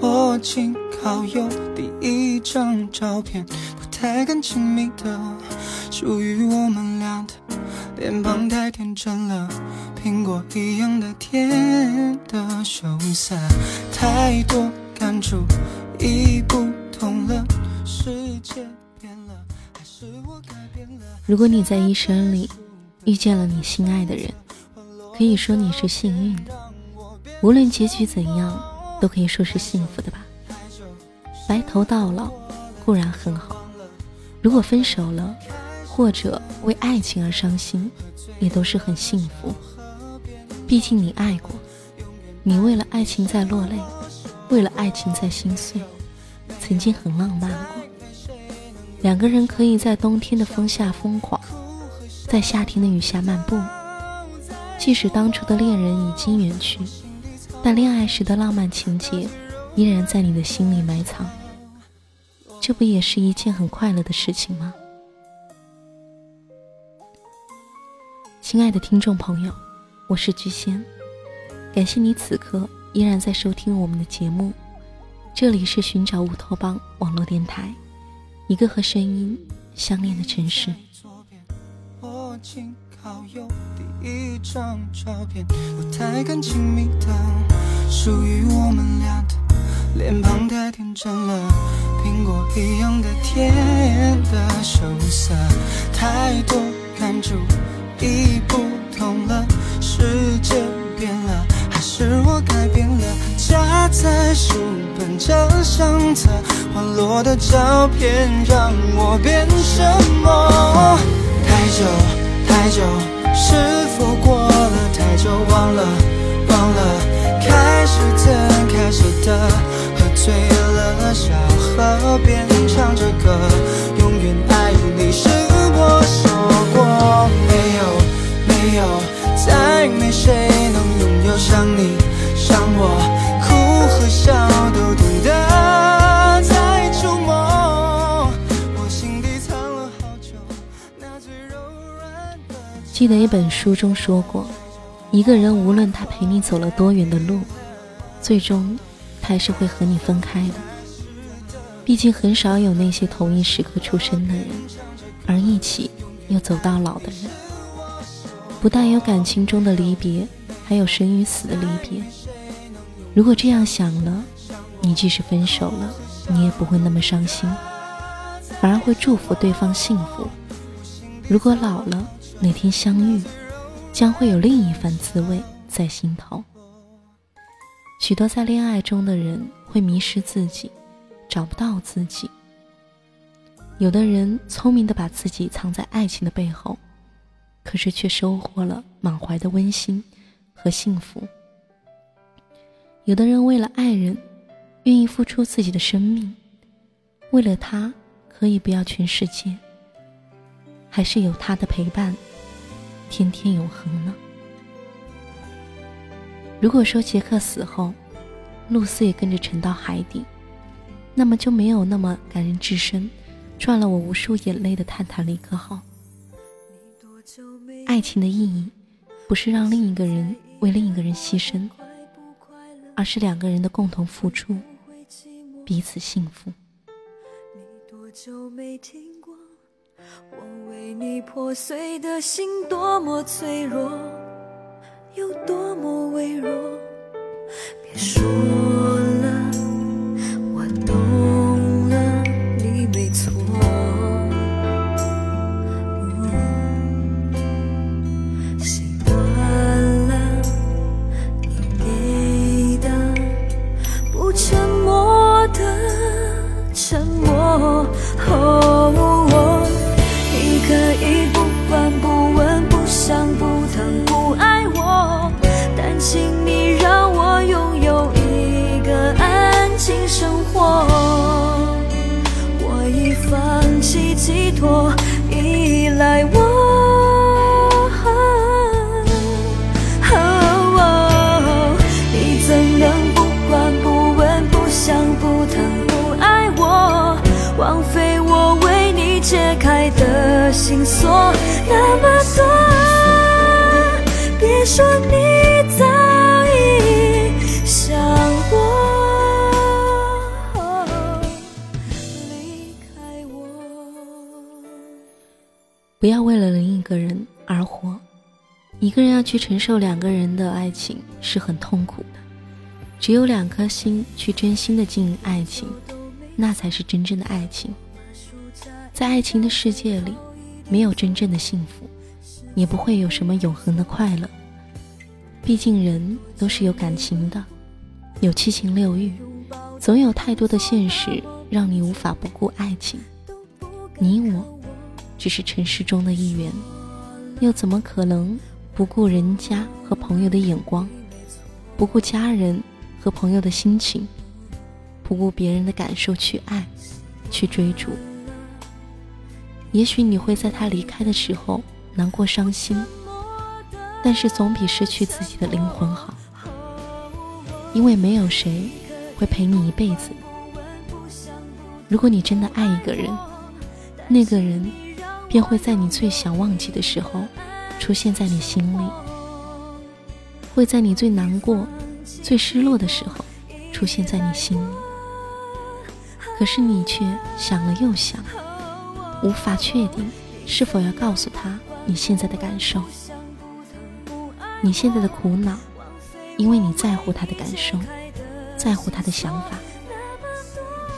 我请好友第一张照片，不太敢亲密的，属于我们俩的，脸庞太天真了，苹果一样的甜的羞涩，太多感触已不同了，世界变了，还是我改变了？如果你在一生里遇见了你心爱的人，可以说你是幸运的，无论结局怎样，都可以说是幸福的吧。白头到老固然很好，如果分手了，或者为爱情而伤心，也都是很幸福。毕竟你爱过，你为了爱情在落泪，为了爱情在心碎，曾经很浪漫过。两个人可以在冬天的风下疯狂，在夏天的雨下漫步。即使当初的恋人已经远去，但恋爱时的浪漫情节依然在你的心里埋藏。这不也是一件很快乐的事情吗？亲爱的听众朋友，我是菊仙，感谢你此刻依然在收听我们的节目。这里是寻找乌托邦网络电台，一个和声音相恋的城市。好友第一张照片，不太敢亲密的，属于我们俩的，脸庞太天真了，苹果一样的甜的羞涩，太多感触已不同了，世界变了，还是我改变了？夹在书本这相册，滑落的照片让我变什么？太久太久，边唱着歌，永远爱你是我说过，没有没有，再没谁能拥有像你像我，哭和笑都懂得在触摸，我心底藏了好久，那最柔软的。记得一本书中说过，一个人无论他陪你走了多远的路，最终他还是会和你分开的。毕竟很少有那些同一时刻出生的人，而一起又走到老的人。不但有感情中的离别，还有生与死的离别。如果这样想了，你即使分手了，你也不会那么伤心，反而会祝福对方幸福。如果老了，哪天相遇，将会有另一番滋味在心头。许多在恋爱中的人会迷失自己，找不到自己。有的人聪明的把自己藏在爱情的背后，可是却收获了满怀的温馨和幸福。有的人为了爱人，愿意付出自己的生命，为了他可以不要全世界，还是有他的陪伴，天天永恒呢。如果说杰克死后，露丝也跟着沉到海底，那么就没有那么感人至深，赚了我无数眼泪的泰坦尼克号。爱情的意义，不是让另一个人为另一个人牺牲，而是两个人的共同付出，彼此幸福。你多久没听过？我为你破碎的心多么脆弱，有多么微弱。别说心锁那么多别说你早已想过离开我不要为了另一个人而活。一个人要去承受两个人的爱情是很痛苦的。只有两颗心去真心的经营爱情那才是真正的爱情。在爱情的世界里没有真正的幸福，也不会有什么永恒的快乐。毕竟人都是有感情的，有七情六欲，总有太多的现实让你无法不顾爱情。你我只是尘世中的一员，又怎么可能不顾人家和朋友的眼光，不顾家人和朋友的心情，不顾别人的感受去爱，去追逐？也许你会在他离开的时候难过伤心，但是总比失去自己的灵魂好。因为没有谁会陪你一辈子。如果你真的爱一个人，那个人便会在你最想忘记的时候出现在你心里，会在你最难过、最失落的时候出现在你心里。可是你却想了又想。无法确定是否要告诉他你现在的感受，你现在的苦恼，因为你在乎他的感受，在乎他的想法。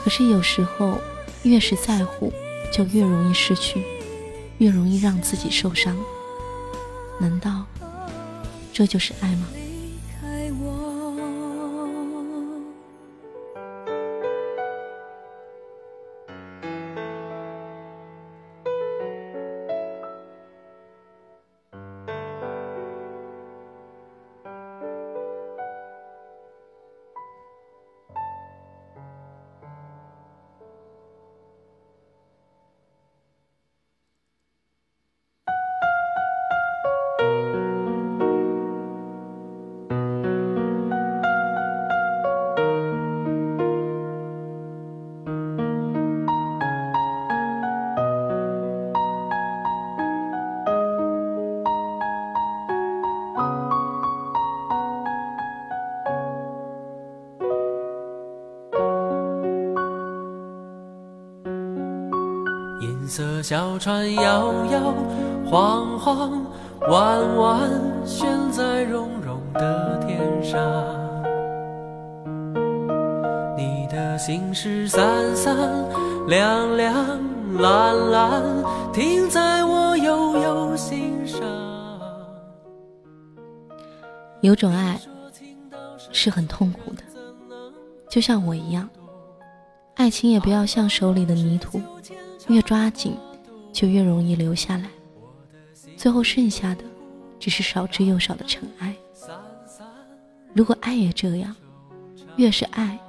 可是有时候，越是在乎，就越容易失去，越容易让自己受伤。难道这就是爱吗？色小船摇摇晃晃，弯弯悬在绒绒的天上。你的心事散散亮亮蓝蓝，停在我悠悠心上。有种爱是很痛苦的，就像我一样。爱情也不要像手里的泥土。越抓紧，就越容易留下来，最后剩下的只是少之又少的尘埃。如果爱也这样，越是爱，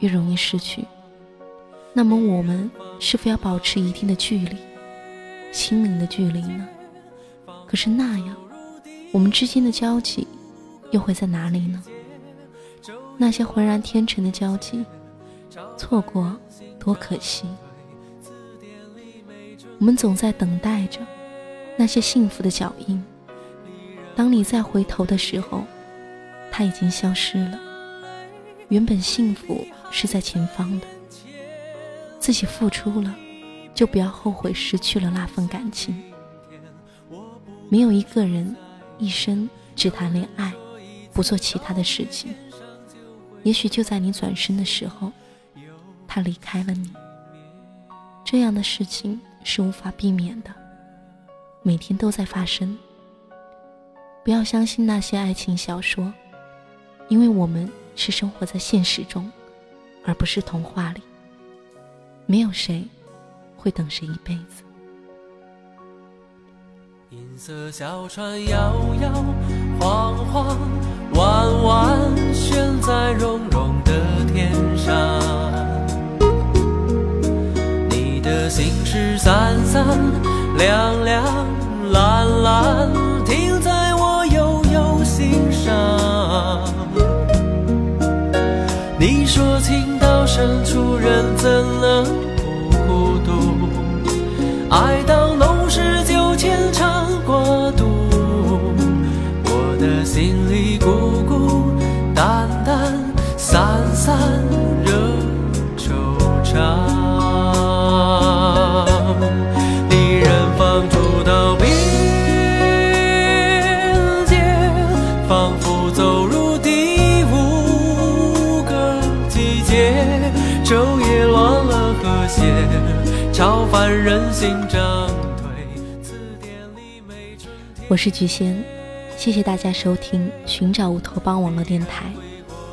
越容易失去，那么我们是否要保持一定的距离，心灵的距离呢？可是那样，我们之间的交集又会在哪里呢？那些浑然天成的交集，错过多可惜。我们总在等待着那些幸福的脚印。当你再回头的时候，它已经消失了。原本幸福是在前方的，自己付出了，就不要后悔失去了那份感情。没有一个人一生只谈恋爱，不做其他的事情。也许就在你转身的时候，他离开了你。这样的事情。是无法避免的，每天都在发生。不要相信那些爱情小说，因为我们是生活在现实中，而不是童话里。没有谁会等谁一辈子。银色小船摇摇晃晃，弯弯悬在绒绒的天上。是三三两两蓝蓝，停在我悠悠心上。你说情到深处人怎能不孤独？爱到浓时就牵肠我是菊仙，谢谢大家收听《寻找乌托邦网络电台》。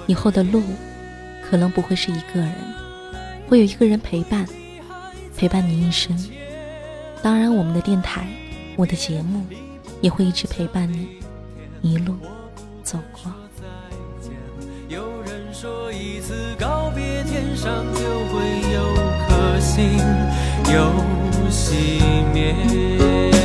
以后的路，可能不会是一个人，会有一个人陪伴，陪伴你一生。当然，我们的电台，我的节目，也会一直陪伴你，一路走过。有人说，一次告别，天上就会有颗星，有熄灭。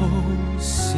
都是